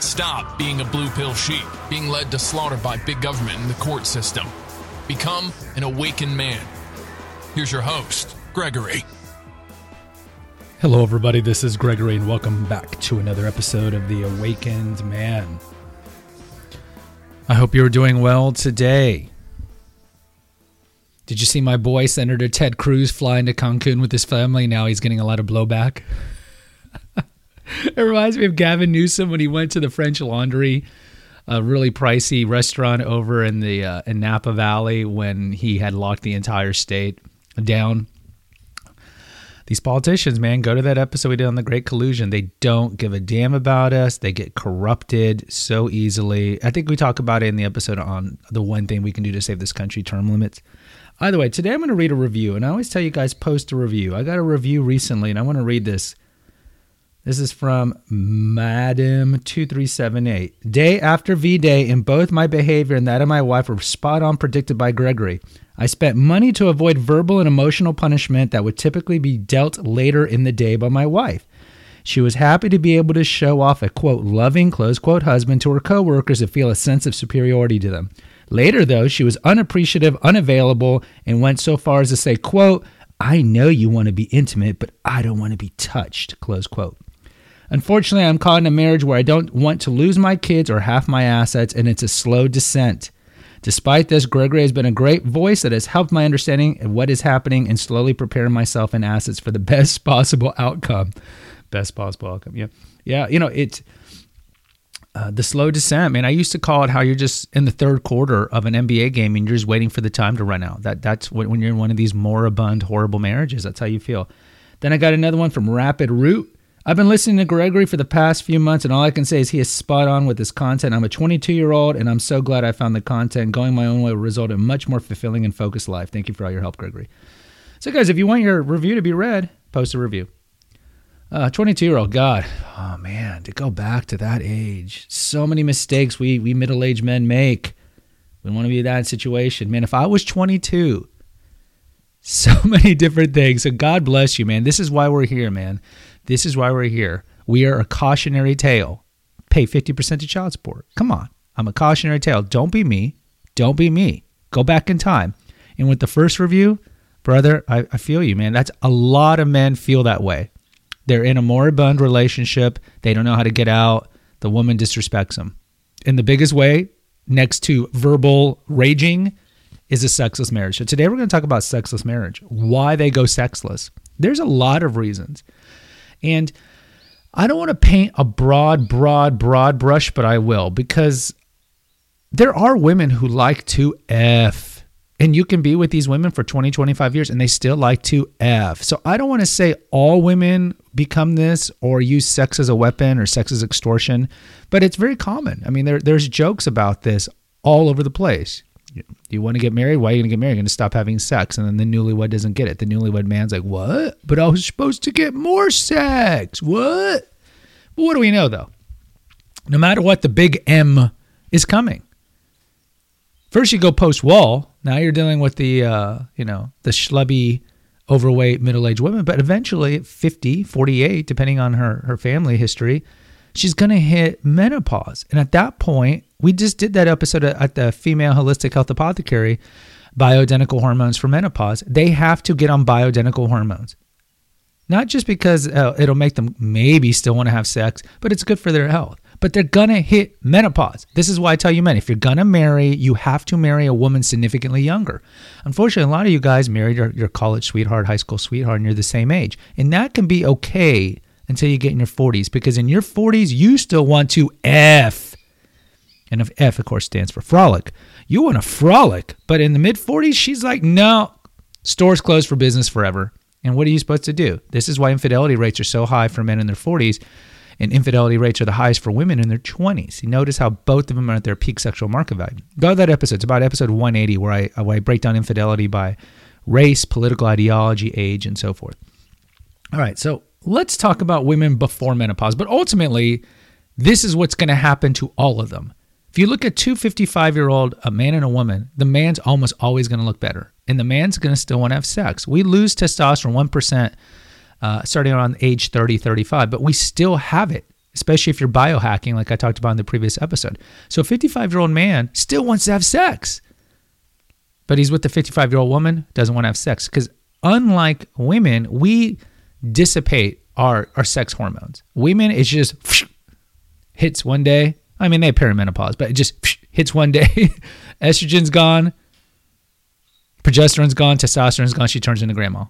Stop being a blue pill sheep, being led to slaughter by big government and the court system. Become an awakened man. Here's your host, Gregory. Hello, everybody. This is Gregory, and welcome back to another episode of The Awakened Man. I hope you're doing well today. Did you see my boy, Senator Ted Cruz, flying to Cancun with his family? Now he's getting a lot of blowback. it reminds me of Gavin Newsom when he went to the French Laundry, a really pricey restaurant over in the uh, in Napa Valley when he had locked the entire state down these politicians, man, go to that episode we did on the Great Collusion. They don't give a damn about us. They get corrupted so easily. I think we talk about it in the episode on the one thing we can do to save this country term limits. Either way, today I'm going to read a review, and I always tell you guys post a review. I got a review recently, and I want to read this. This is from Madam2378. Day after V Day, and both my behavior and that of my wife were spot on predicted by Gregory. I spent money to avoid verbal and emotional punishment that would typically be dealt later in the day by my wife. She was happy to be able to show off a quote loving close quote husband to her coworkers and feel a sense of superiority to them. Later though, she was unappreciative, unavailable, and went so far as to say, quote, I know you want to be intimate, but I don't want to be touched, close quote. Unfortunately, I'm caught in a marriage where I don't want to lose my kids or half my assets, and it's a slow descent. Despite this, Gregory has been a great voice that has helped my understanding of what is happening and slowly preparing myself and assets for the best possible outcome. Best possible outcome. Yeah. Yeah. You know, it's uh, the slow descent, man. I used to call it how you're just in the third quarter of an NBA game and you're just waiting for the time to run out. That That's when you're in one of these moribund, horrible marriages. That's how you feel. Then I got another one from Rapid Root. I've been listening to Gregory for the past few months, and all I can say is he is spot on with his content. I'm a 22 year old, and I'm so glad I found the content. Going my own way will result in much more fulfilling and focused life. Thank you for all your help, Gregory. So, guys, if you want your review to be read, post a review. 22 uh, year old, God, oh man, to go back to that age, so many mistakes we, we middle aged men make. We want to be in that situation. Man, if I was 22, so many different things. So, God bless you, man. This is why we're here, man. This is why we're here. We are a cautionary tale. Pay 50% to child support. Come on. I'm a cautionary tale. Don't be me. Don't be me. Go back in time. And with the first review, brother, I, I feel you, man. That's a lot of men feel that way. They're in a moribund relationship. They don't know how to get out. The woman disrespects them. In the biggest way, next to verbal raging, is a sexless marriage. So today we're going to talk about sexless marriage, why they go sexless. There's a lot of reasons. And I don't want to paint a broad, broad, broad brush, but I will because there are women who like to F. And you can be with these women for 20, 25 years and they still like to F. So I don't want to say all women become this or use sex as a weapon or sex as extortion, but it's very common. I mean, there, there's jokes about this all over the place you want to get married? Why are you going to get married? You're going to stop having sex. And then the newlywed doesn't get it. The newlywed man's like, what? But I was supposed to get more sex. What? But what do we know, though? No matter what, the big M is coming. First, you go post wall. Now you're dealing with the, uh, you know, the schlubby, overweight, middle aged women. But eventually, 50, 48, depending on her, her family history, she's going to hit menopause. And at that point, we just did that episode at the Female Holistic Health Apothecary, bioidentical hormones for menopause. They have to get on bioidentical hormones. Not just because uh, it'll make them maybe still want to have sex, but it's good for their health. But they're going to hit menopause. This is why I tell you men if you're going to marry, you have to marry a woman significantly younger. Unfortunately, a lot of you guys married your, your college sweetheart, high school sweetheart, and you're the same age. And that can be okay until you get in your 40s because in your 40s, you still want to F and if F, of course, stands for frolic. You want to frolic. But in the mid 40s, she's like, no, stores closed for business forever. And what are you supposed to do? This is why infidelity rates are so high for men in their 40s. and infidelity rates are the highest for women in their 20s. You notice how both of them are at their peak sexual market value. Go to that episode. It's about episode 180 where I, where I break down infidelity by race, political ideology, age, and so forth. All right, so let's talk about women before menopause. But ultimately, this is what's going to happen to all of them. If you look at two 55 year old, a man and a woman, the man's almost always going to look better. And the man's going to still want to have sex. We lose testosterone 1% uh, starting around age 30, 35, but we still have it, especially if you're biohacking, like I talked about in the previous episode. So a 55 year old man still wants to have sex, but he's with the 55 year old woman, doesn't want to have sex. Because unlike women, we dissipate our, our sex hormones. Women, it's just hits one day. I mean, they have perimenopause, but it just hits one day. Estrogen's gone, progesterone's gone, testosterone's gone. She turns into grandma.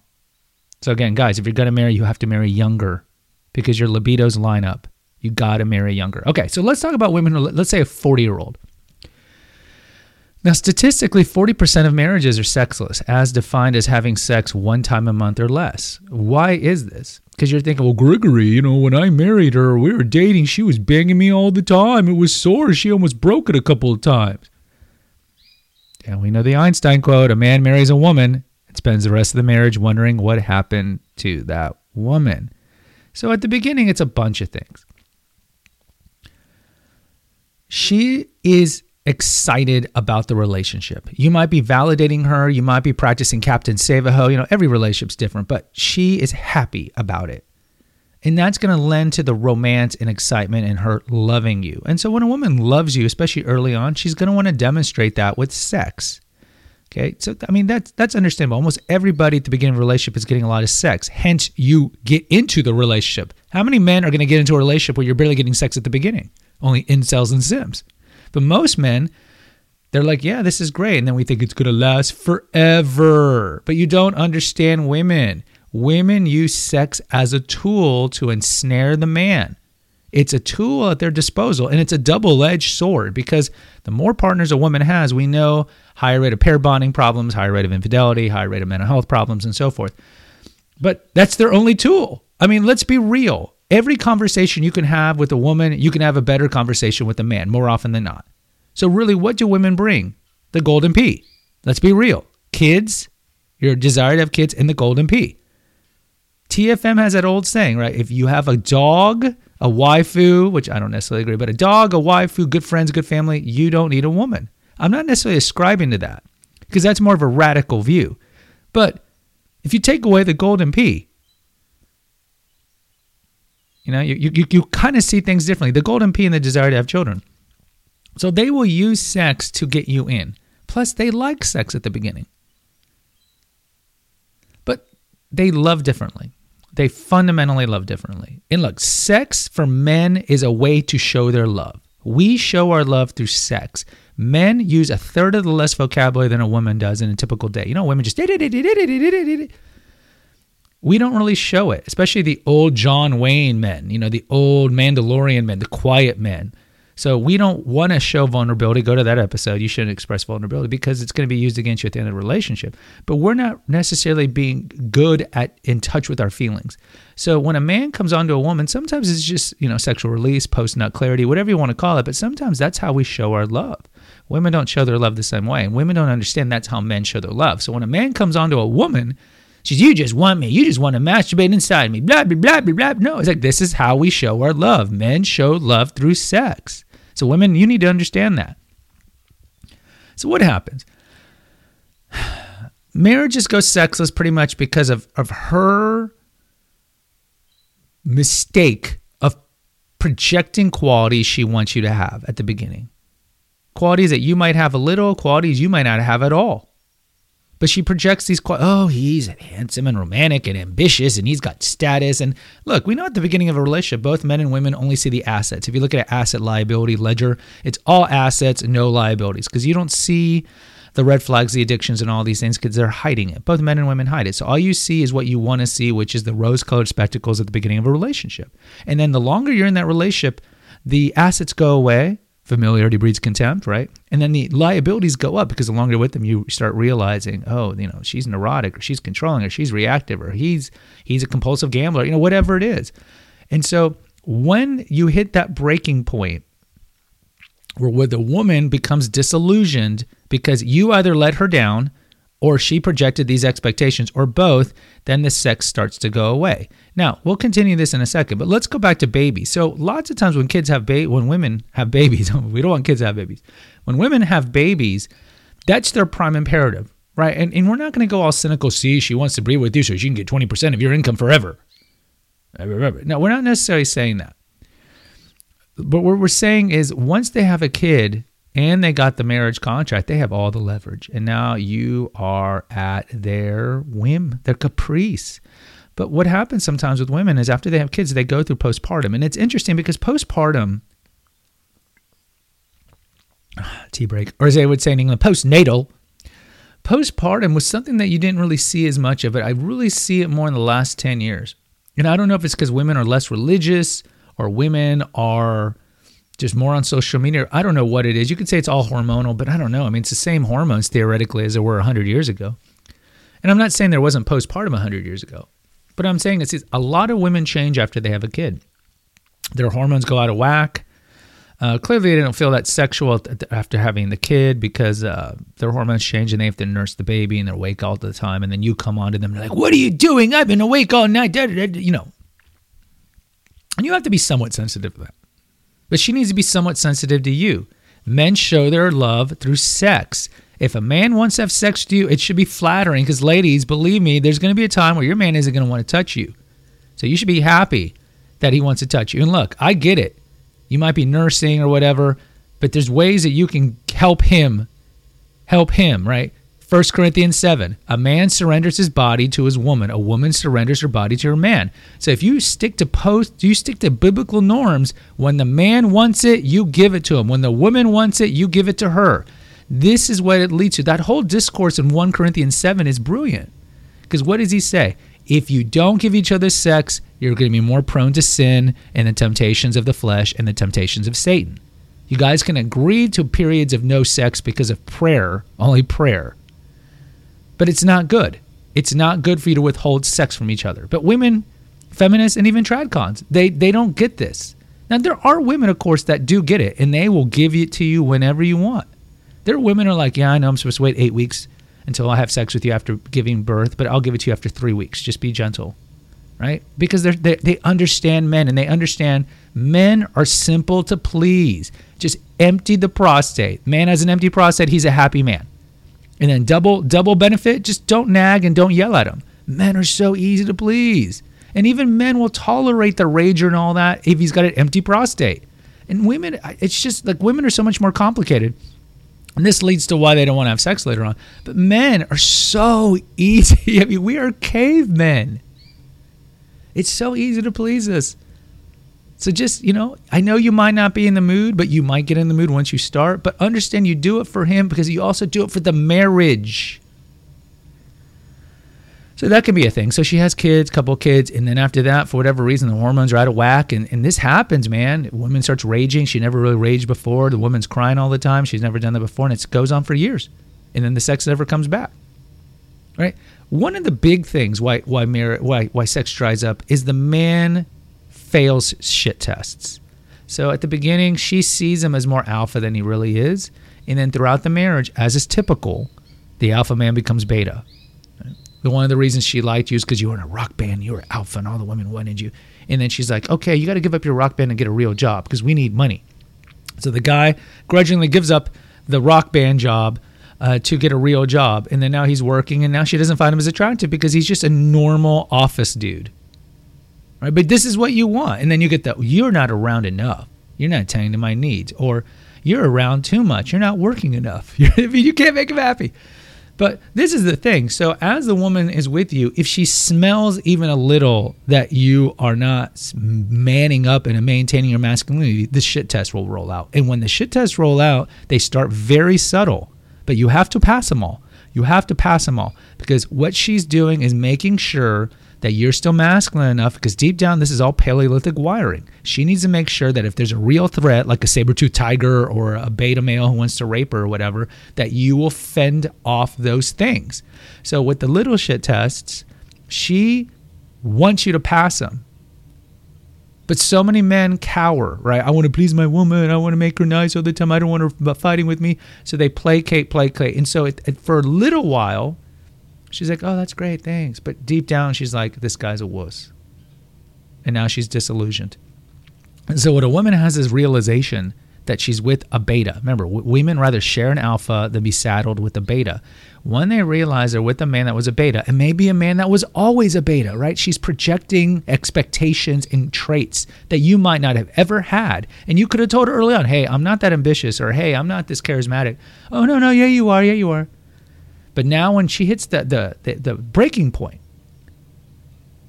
So again, guys, if you're gonna marry, you have to marry younger because your libidos line up. You gotta marry younger. Okay, so let's talk about women. Let's say a 40 year old. Now, statistically, 40% of marriages are sexless, as defined as having sex one time a month or less. Why is this? Because you're thinking, well, Gregory, you know, when I married her, we were dating, she was banging me all the time. It was sore. She almost broke it a couple of times. And we know the Einstein quote a man marries a woman and spends the rest of the marriage wondering what happened to that woman. So at the beginning, it's a bunch of things. She is excited about the relationship. You might be validating her, you might be practicing Captain Save-A-Ho. You know, every relationship's different, but she is happy about it. And that's going to lend to the romance and excitement and her loving you. And so when a woman loves you, especially early on, she's going to want to demonstrate that with sex. Okay, so I mean that's that's understandable. Almost everybody at the beginning of a relationship is getting a lot of sex. Hence, you get into the relationship. How many men are going to get into a relationship where you're barely getting sex at the beginning? Only incels and simps. But most men, they're like, yeah, this is great, and then we think it's going to last forever. But you don't understand women. Women use sex as a tool to ensnare the man. It's a tool at their disposal, and it's a double edged sword because the more partners a woman has, we know higher rate of pair bonding problems, higher rate of infidelity, higher rate of mental health problems, and so forth. But that's their only tool. I mean, let's be real. Every conversation you can have with a woman, you can have a better conversation with a man more often than not. So, really, what do women bring? The golden P. Let's be real. Kids, your desire to have kids, and the golden P. TFM has that old saying, right? If you have a dog, a waifu, which I don't necessarily agree, but a dog, a waifu, good friends, good family, you don't need a woman. I'm not necessarily ascribing to that because that's more of a radical view. But if you take away the golden P, you know, you, you, you kind of see things differently. The golden P and the desire to have children. So they will use sex to get you in. Plus, they like sex at the beginning. But they love differently. They fundamentally love differently. And look, sex for men is a way to show their love. We show our love through sex. Men use a third of the less vocabulary than a woman does in a typical day. You know, women just we don't really show it, especially the old John Wayne men, you know, the old Mandalorian men, the quiet men. So we don't want to show vulnerability. Go to that episode. You shouldn't express vulnerability because it's going to be used against you at the end of the relationship. But we're not necessarily being good at in touch with our feelings. So when a man comes onto a woman, sometimes it's just, you know, sexual release, post nut clarity, whatever you want to call it, but sometimes that's how we show our love. Women don't show their love the same way. And women don't understand that's how men show their love. So when a man comes onto a woman, she's, you just want me. You just want to masturbate inside me. Blah, blah, blah, blah, blah. No, it's like, this is how we show our love. Men show love through sex. So, women, you need to understand that. So, what happens? Marriages go sexless pretty much because of, of her mistake of projecting qualities she wants you to have at the beginning. Qualities that you might have a little, qualities you might not have at all. But she projects these, oh, he's handsome and romantic and ambitious and he's got status. And look, we know at the beginning of a relationship, both men and women only see the assets. If you look at an asset liability ledger, it's all assets, no liabilities, because you don't see the red flags, the addictions, and all these things because they're hiding it. Both men and women hide it. So all you see is what you want to see, which is the rose colored spectacles at the beginning of a relationship. And then the longer you're in that relationship, the assets go away familiarity breeds contempt, right? And then the liabilities go up because the longer you're with them, you start realizing, oh, you know, she's neurotic or she's controlling or she's reactive or he's he's a compulsive gambler, you know, whatever it is. And so when you hit that breaking point where, where the woman becomes disillusioned because you either let her down or she projected these expectations or both, then the sex starts to go away. Now, we'll continue this in a second, but let's go back to babies. So, lots of times when kids have when women have babies, we don't want kids to have babies. When women have babies, that's their prime imperative, right? And, and we're not going to go all cynical, see, she wants to breed with you so she can get 20% of your income forever. I remember. No, we're not necessarily saying that. But what we're saying is once they have a kid, and they got the marriage contract, they have all the leverage. And now you are at their whim, their caprice. But what happens sometimes with women is after they have kids, they go through postpartum. And it's interesting because postpartum, tea break, or as they would say in England, postnatal, postpartum was something that you didn't really see as much of it. I really see it more in the last 10 years. And I don't know if it's because women are less religious or women are just more on social media. I don't know what it is. You could say it's all hormonal, but I don't know. I mean, it's the same hormones theoretically as there were 100 years ago. And I'm not saying there wasn't postpartum 100 years ago, but I'm saying it's a lot of women change after they have a kid. Their hormones go out of whack. Uh, clearly, they don't feel that sexual after having the kid because uh, their hormones change and they have to nurse the baby and they're awake all the time. And then you come on to them and they're like, "What are you doing? I've been awake all night." You know, and you have to be somewhat sensitive to that. But she needs to be somewhat sensitive to you. Men show their love through sex. If a man wants to have sex with you, it should be flattering because, ladies, believe me, there's going to be a time where your man isn't going to want to touch you. So you should be happy that he wants to touch you. And look, I get it. You might be nursing or whatever, but there's ways that you can help him. Help him, right? 1 Corinthians 7 A man surrenders his body to his woman, a woman surrenders her body to her man. So if you stick to post, you stick to biblical norms, when the man wants it, you give it to him. When the woman wants it, you give it to her. This is what it leads to. That whole discourse in 1 Corinthians 7 is brilliant. Because what does he say? If you don't give each other sex, you're going to be more prone to sin and the temptations of the flesh and the temptations of Satan. You guys can agree to periods of no sex because of prayer, only prayer but it's not good. It's not good for you to withhold sex from each other. But women, feminists, and even tradcons, they they don't get this. Now there are women, of course, that do get it, and they will give it to you whenever you want. There women are like, yeah, I know I'm supposed to wait eight weeks until I have sex with you after giving birth, but I'll give it to you after three weeks. Just be gentle, right? Because they they understand men, and they understand men are simple to please. Just empty the prostate. Man has an empty prostate. He's a happy man. And then double double benefit, just don't nag and don't yell at them. Men are so easy to please. And even men will tolerate the rager and all that if he's got an empty prostate. And women, it's just like women are so much more complicated. And this leads to why they don't want to have sex later on. But men are so easy. I mean, we are cavemen. It's so easy to please us. So just, you know, I know you might not be in the mood, but you might get in the mood once you start. But understand you do it for him because you also do it for the marriage. So that can be a thing. So she has kids, couple kids, and then after that, for whatever reason, the hormones are out of whack. And, and this happens, man. woman starts raging. She never really raged before. The woman's crying all the time. She's never done that before. And it goes on for years. And then the sex never comes back. Right? One of the big things why why marriage, why why sex dries up is the man fails shit tests. So at the beginning, she sees him as more alpha than he really is. And then throughout the marriage, as is typical, the alpha man becomes beta. The one of the reasons she liked you is because you were in a rock band, you were alpha, and all the women wanted you. And then she's like, okay, you got to give up your rock band and get a real job because we need money. So the guy grudgingly gives up the rock band job uh, to get a real job. And then now he's working, and now she doesn't find him as attractive because he's just a normal office dude right? But this is what you want, and then you get that you're not around enough. You're not attending to my needs, or you're around too much. You're not working enough. you can't make him happy. But this is the thing. So as the woman is with you, if she smells even a little that you are not manning up and maintaining your masculinity, the shit test will roll out. And when the shit tests roll out, they start very subtle, but you have to pass them all. You have to pass them all because what she's doing is making sure that you're still masculine enough because deep down this is all paleolithic wiring she needs to make sure that if there's a real threat like a saber-tooth tiger or a beta male who wants to rape her or whatever that you will fend off those things so with the little shit tests she wants you to pass them But so many men cower, right? I want to please my woman. I want to make her nice all the time. I don't want her fighting with me. So they placate, placate. And so it, it, for a little while, she's like, oh, that's great. Thanks. But deep down, she's like, this guy's a wuss. And now she's disillusioned. And so what a woman has is realization that she's with a beta. Remember, w- women rather share an alpha than be saddled with a beta. When they realize they're with a man that was a beta, and maybe a man that was always a beta, right? She's projecting expectations and traits that you might not have ever had. And you could have told her early on, hey, I'm not that ambitious, or hey, I'm not this charismatic. Oh, no, no, yeah, you are, yeah, you are. But now when she hits the, the, the, the breaking point,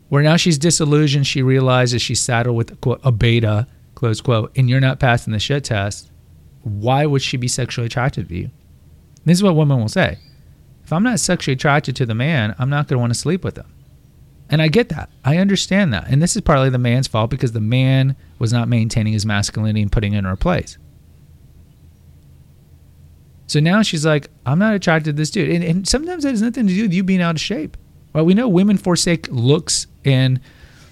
where now she's disillusioned, she realizes she's saddled with quote, a beta close quote, and you're not passing the shit test, why would she be sexually attracted to you? This is what women will say. If I'm not sexually attracted to the man, I'm not going to want to sleep with him. And I get that. I understand that. And this is partly the man's fault because the man was not maintaining his masculinity and putting it in her place. So now she's like, I'm not attracted to this dude. And, and sometimes that has nothing to do with you being out of shape. Well, we know women forsake looks and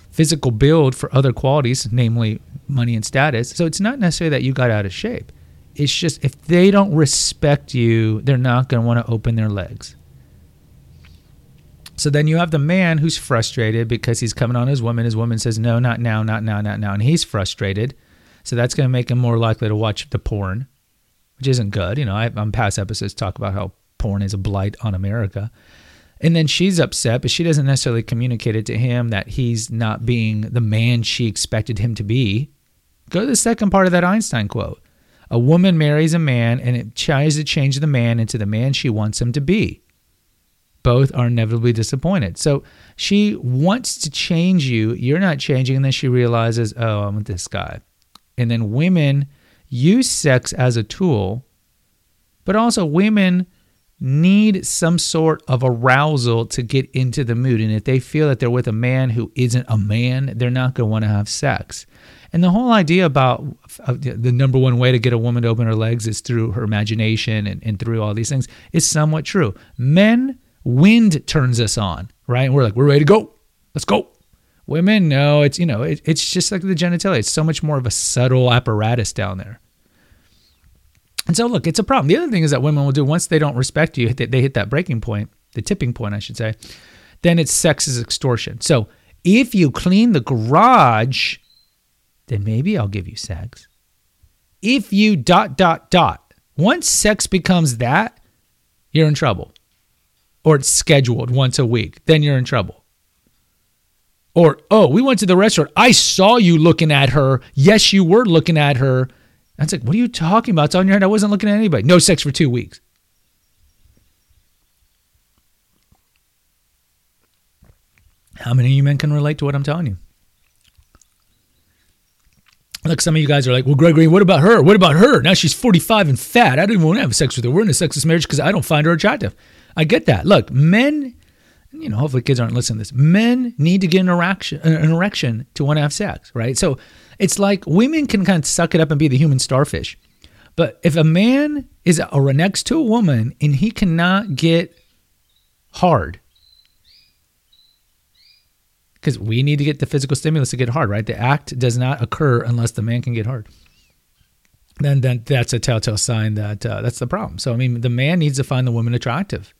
physical build for other qualities, namely money and status. So it's not necessarily that you got out of shape. It's just if they don't respect you, they're not going to want to open their legs. So then you have the man who's frustrated because he's coming on his woman. His woman says, No, not now, not now, not now. And he's frustrated. So that's going to make him more likely to watch the porn, which isn't good. You know, I, on past episodes talk about how porn is a blight on America. And then she's upset, but she doesn't necessarily communicate it to him that he's not being the man she expected him to be. Go to the second part of that Einstein quote. A woman marries a man and it tries to change the man into the man she wants him to be. Both are inevitably disappointed. So she wants to change you. You're not changing. And then she realizes, oh, I'm with this guy. And then women use sex as a tool, but also women need some sort of arousal to get into the mood. And if they feel that they're with a man who isn't a man, they're not going to want to have sex. And the whole idea about the number one way to get a woman to open her legs is through her imagination and, and through all these things is somewhat true. Men, wind turns us on, right? And we're like, we're ready to go. Let's go. Women, no, it's, you know, it, it's just like the genitalia. It's so much more of a subtle apparatus down there. And so, look, it's a problem. The other thing is that women will do once they don't respect you, they hit that breaking point, the tipping point, I should say, then it's sex is extortion. So if you clean the garage, then maybe I'll give you sex. If you dot, dot, dot, once sex becomes that, you're in trouble. Or it's scheduled once a week, then you're in trouble. Or, oh, we went to the restaurant. I saw you looking at her. Yes, you were looking at her. That's like, what are you talking about? It's on your head. I wasn't looking at anybody. No sex for two weeks. How many of you men can relate to what I'm telling you? Like some of you guys are like, well, Gregory, what about her? What about her? Now she's 45 and fat. I don't even want to have sex with her. We're in a sexless marriage because I don't find her attractive. I get that. Look, men, you know, hopefully kids aren't listening to this. Men need to get an erection, an erection to want to have sex, right? So it's like women can kind of suck it up and be the human starfish. But if a man is or next to a woman and he cannot get hard, because we need to get the physical stimulus to get hard, right? The act does not occur unless the man can get hard. Then, then that's a telltale sign that uh, that's the problem. So I mean, the man needs to find the woman attractive.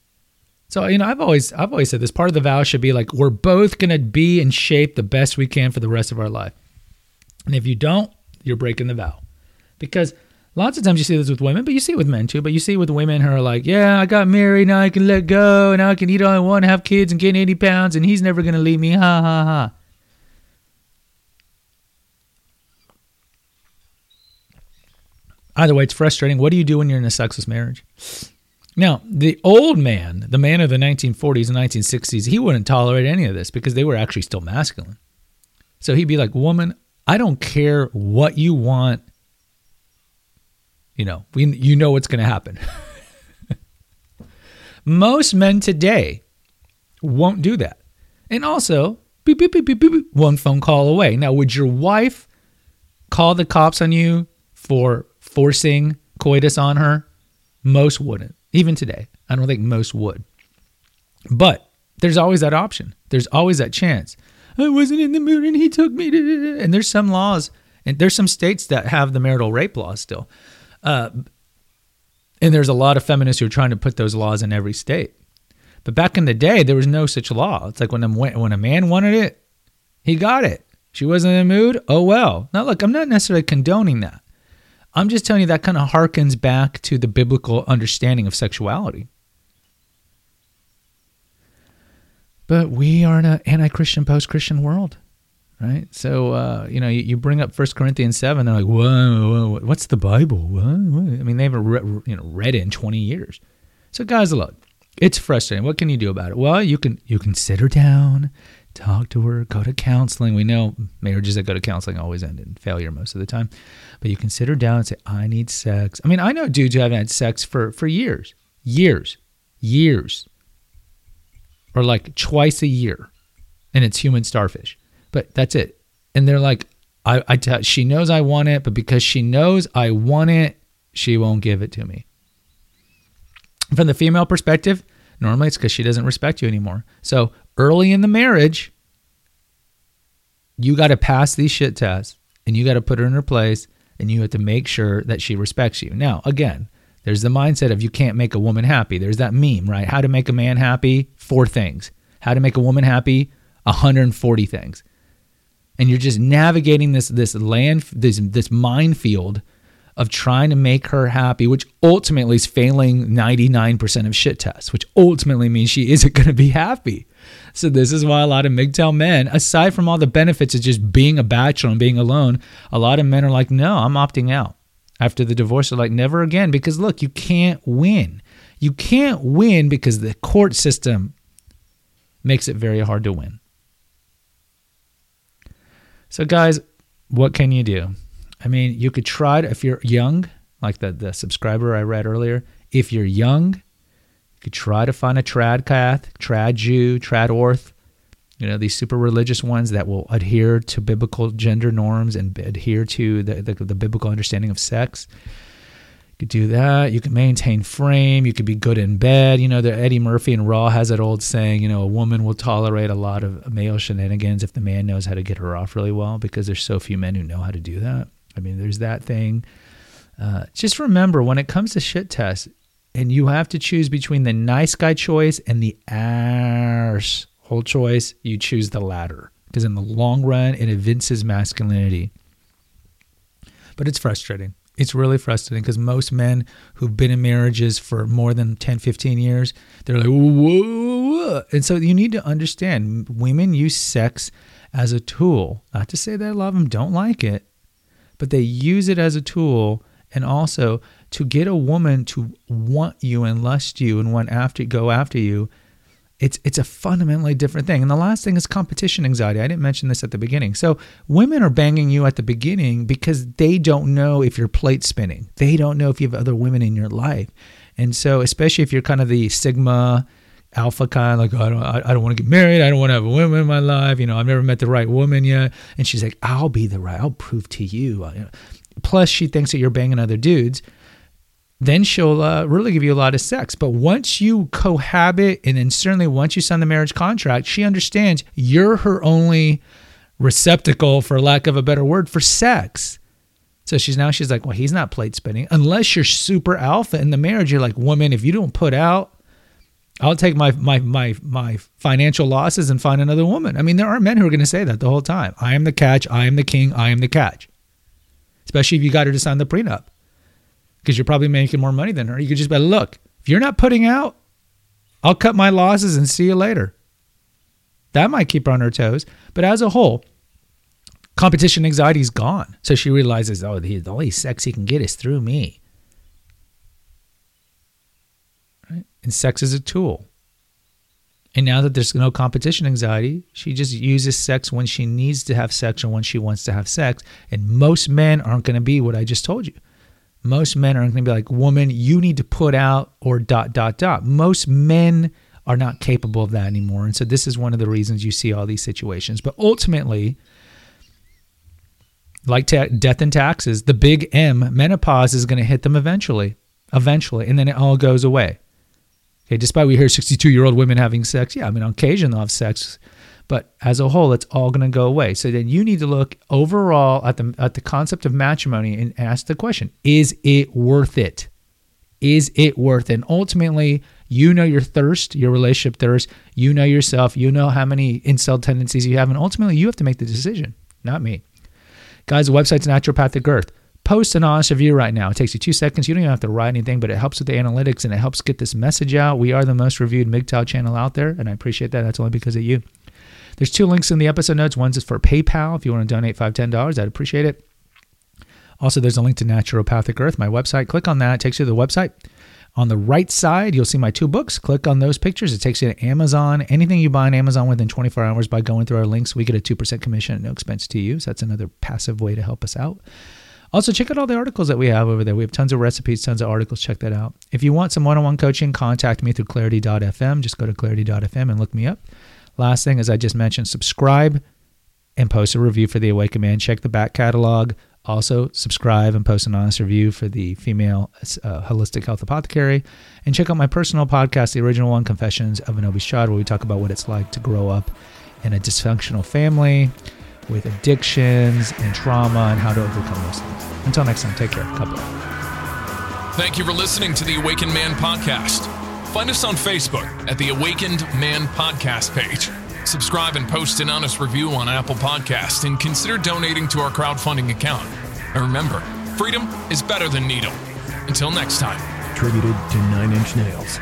So you know, I've always I've always said this part of the vow should be like we're both gonna be in shape the best we can for the rest of our life. And if you don't, you're breaking the vow. Because lots of times you see this with women, but you see it with men too. But you see it with women who are like, yeah, I got married, now I can let go, now I can eat all I want, have kids, and gain 80 pounds, and he's never going to leave me. Ha ha ha. Either way, it's frustrating. What do you do when you're in a sexless marriage? Now, the old man, the man of the 1940s and 1960s, he wouldn't tolerate any of this because they were actually still masculine. So he'd be like, Woman, I don't care what you want. You know, we, you know what's going to happen. Most men today won't do that. And also, beep, beep, beep, beep, beep, one phone call away. Now, would your wife call the cops on you for forcing coitus on her? Most wouldn't. Even today, I don't think most would. But there's always that option. There's always that chance. I wasn't in the mood and he took me to. And there's some laws, and there's some states that have the marital rape laws still. Uh, and there's a lot of feminists who are trying to put those laws in every state. But back in the day, there was no such law. It's like when a, when a man wanted it, he got it. She wasn't in the mood. Oh well. Now look, I'm not necessarily condoning that. I'm just telling you that kind of harkens back to the biblical understanding of sexuality. But we are in an anti-Christian, post-Christian world, right? So uh, you know, you, you, bring up 1 Corinthians seven, they're like, whoa, whoa what's the Bible? I mean, they haven't re- you know read it in 20 years. So guys, look, it's frustrating. What can you do about it? Well, you can you can sit her down, talk to her, go to counseling. We know marriages that go to counseling always end in failure most of the time. But you can sit her down and say, I need sex. I mean, I know dudes who haven't had sex for, for years, years, years or like twice a year, and it's human starfish. But that's it. And they're like, I, I tell, she knows I want it, but because she knows I want it, she won't give it to me. From the female perspective, normally it's because she doesn't respect you anymore. So early in the marriage, you got to pass these shit tests and you got to put her in her place and you have to make sure that she respects you. Now, again, there's the mindset of you can't make a woman happy. There's that meme, right? How to make a man happy? Four things. How to make a woman happy? 140 things. And you're just navigating this this land this this minefield of trying to make her happy, which ultimately is failing 99% of shit tests, which ultimately means she isn't going to be happy. So this is why a lot of MGTOW men, aside from all the benefits of just being a bachelor and being alone, a lot of men are like, no, I'm opting out after the divorce. Are like never again. Because look you can't win. You can't win because the court system makes it very hard to win. So guys what can you do i mean you could try to if you're young like the, the subscriber i read earlier if you're young you could try to find a trad cath trad jew trad orth you know these super religious ones that will adhere to biblical gender norms and adhere to the, the, the, biblical understanding of sex. You could do that. You can maintain frame. You could be good in bed. You know the eddie murphy and raw has that old saying you know a woman will tolerate a lot of male shenanigans if the man knows how to get her off really well because there's so few men who know how to do that i mean there's that thing uh, just remember when it comes to shit tests and you have to choose between the nice guy choice and the arse whole choice, you choose the latter because in the long run, it evinces masculinity. But it's frustrating. It's really frustrating because most men who've been in marriages for more than 10, 15 years, they're like, whoa. And so you need to understand women use sex as a tool. Not to say they love them, don't like it, but they use it as a tool and also to get a woman to want you and lust you and want after go after you it's it's a fundamentally different thing. And the last thing is competition anxiety. I didn't mention this at the beginning. So women are banging you at the beginning because they don't know if you're plate spinning. They don't know if you have other women in your life. And so especially if you're kind of the sigma alpha kind, like I don't I don't want to get married. I don't want to have a woman in my life. You know, I've never met the right woman yet. And she's like, I'll be the right. I'll prove to you. Plus, she thinks that you're banging other dudes then she'll uh, really give you a lot of sex. But once you cohabit, and then certainly once you sign the marriage contract, she understands you're her only receptacle, for lack of a better word, for sex. So she's now she's like, well, he's not plate spinning unless you're super alpha in the marriage. You're like, woman, if you don't put out, I'll take my my my my financial losses and find another woman. I mean, there are men who are going to say that the whole time. I am the catch. I am the king. I am the catch. Especially if you got her to sign the prenup because you're probably making more money than her. You could just be like, look, if you're not putting out, I'll cut my losses and see you later. That might keep her on her toes. But as a whole, competition anxiety is gone. So she realizes, oh, the only sex he can get is through me. Right? And sex is a tool. And now that there's no competition anxiety, she just uses sex when she needs to have sex or when she wants to have sex. And most men aren't going to be what I just told you most men are not going to be like, woman, you need to put out or dot, dot, dot. Most men are not capable of that anymore. And so this is one of the reasons you see all these situations. But ultimately, like ta- death and taxes, the big M, menopause, is going to hit them eventually, eventually, and then it all goes away. Okay, despite we hear 62 year old women having sex, yeah, I mean, on occasion they'll have sex, But as a whole, it's all going to go away. So then you need to look overall at the at the concept of matrimony and ask the question: Is it worth it? Is it worth it? And ultimately, you know your thirst, your relationship thirst. You know yourself. You know how many incel tendencies you have, and ultimately, you have to make the decision, not me. Guys, the website's Naturopathic Earth. Post an honest review right now. It takes you two seconds. You don't even have to write anything, but it helps with the analytics and it helps get this message out. We are the most reviewed MGTOW channel out there, and I appreciate that. That's only because of you. There's two links in the episode notes. One's is for PayPal if you want to donate five, ten dollars. I'd appreciate it. Also, there's a link to Naturopathic Earth, my website. Click on that. It takes you to the website. On the right side, you'll see my two books. Click on those pictures. It takes you to Amazon. Anything you buy on Amazon within 24 hours by going through our links, we get a 2% commission at no expense to you. So that's another passive way to help us out. Also, check out all the articles that we have over there. We have tons of recipes, tons of articles. Check that out. If you want some one on one coaching, contact me through clarity.fm. Just go to clarity.fm and look me up. Last thing, as I just mentioned, subscribe and post a review for The Awaken Man. Check the back catalog. Also, subscribe and post an honest review for the female uh, holistic health apothecary. And check out my personal podcast, the original one, Confessions of an Obese Child, where we talk about what it's like to grow up in a dysfunctional family with addictions and trauma and how to overcome those things. Until next time, take care. God bless. Thank you for listening to the Awakened Man podcast. Find us on Facebook at the Awakened Man podcast page. Subscribe and post an honest review on Apple Podcast and consider donating to our crowdfunding account. And remember, freedom is better than needle. Until next time. Attributed to Nine Inch Nails.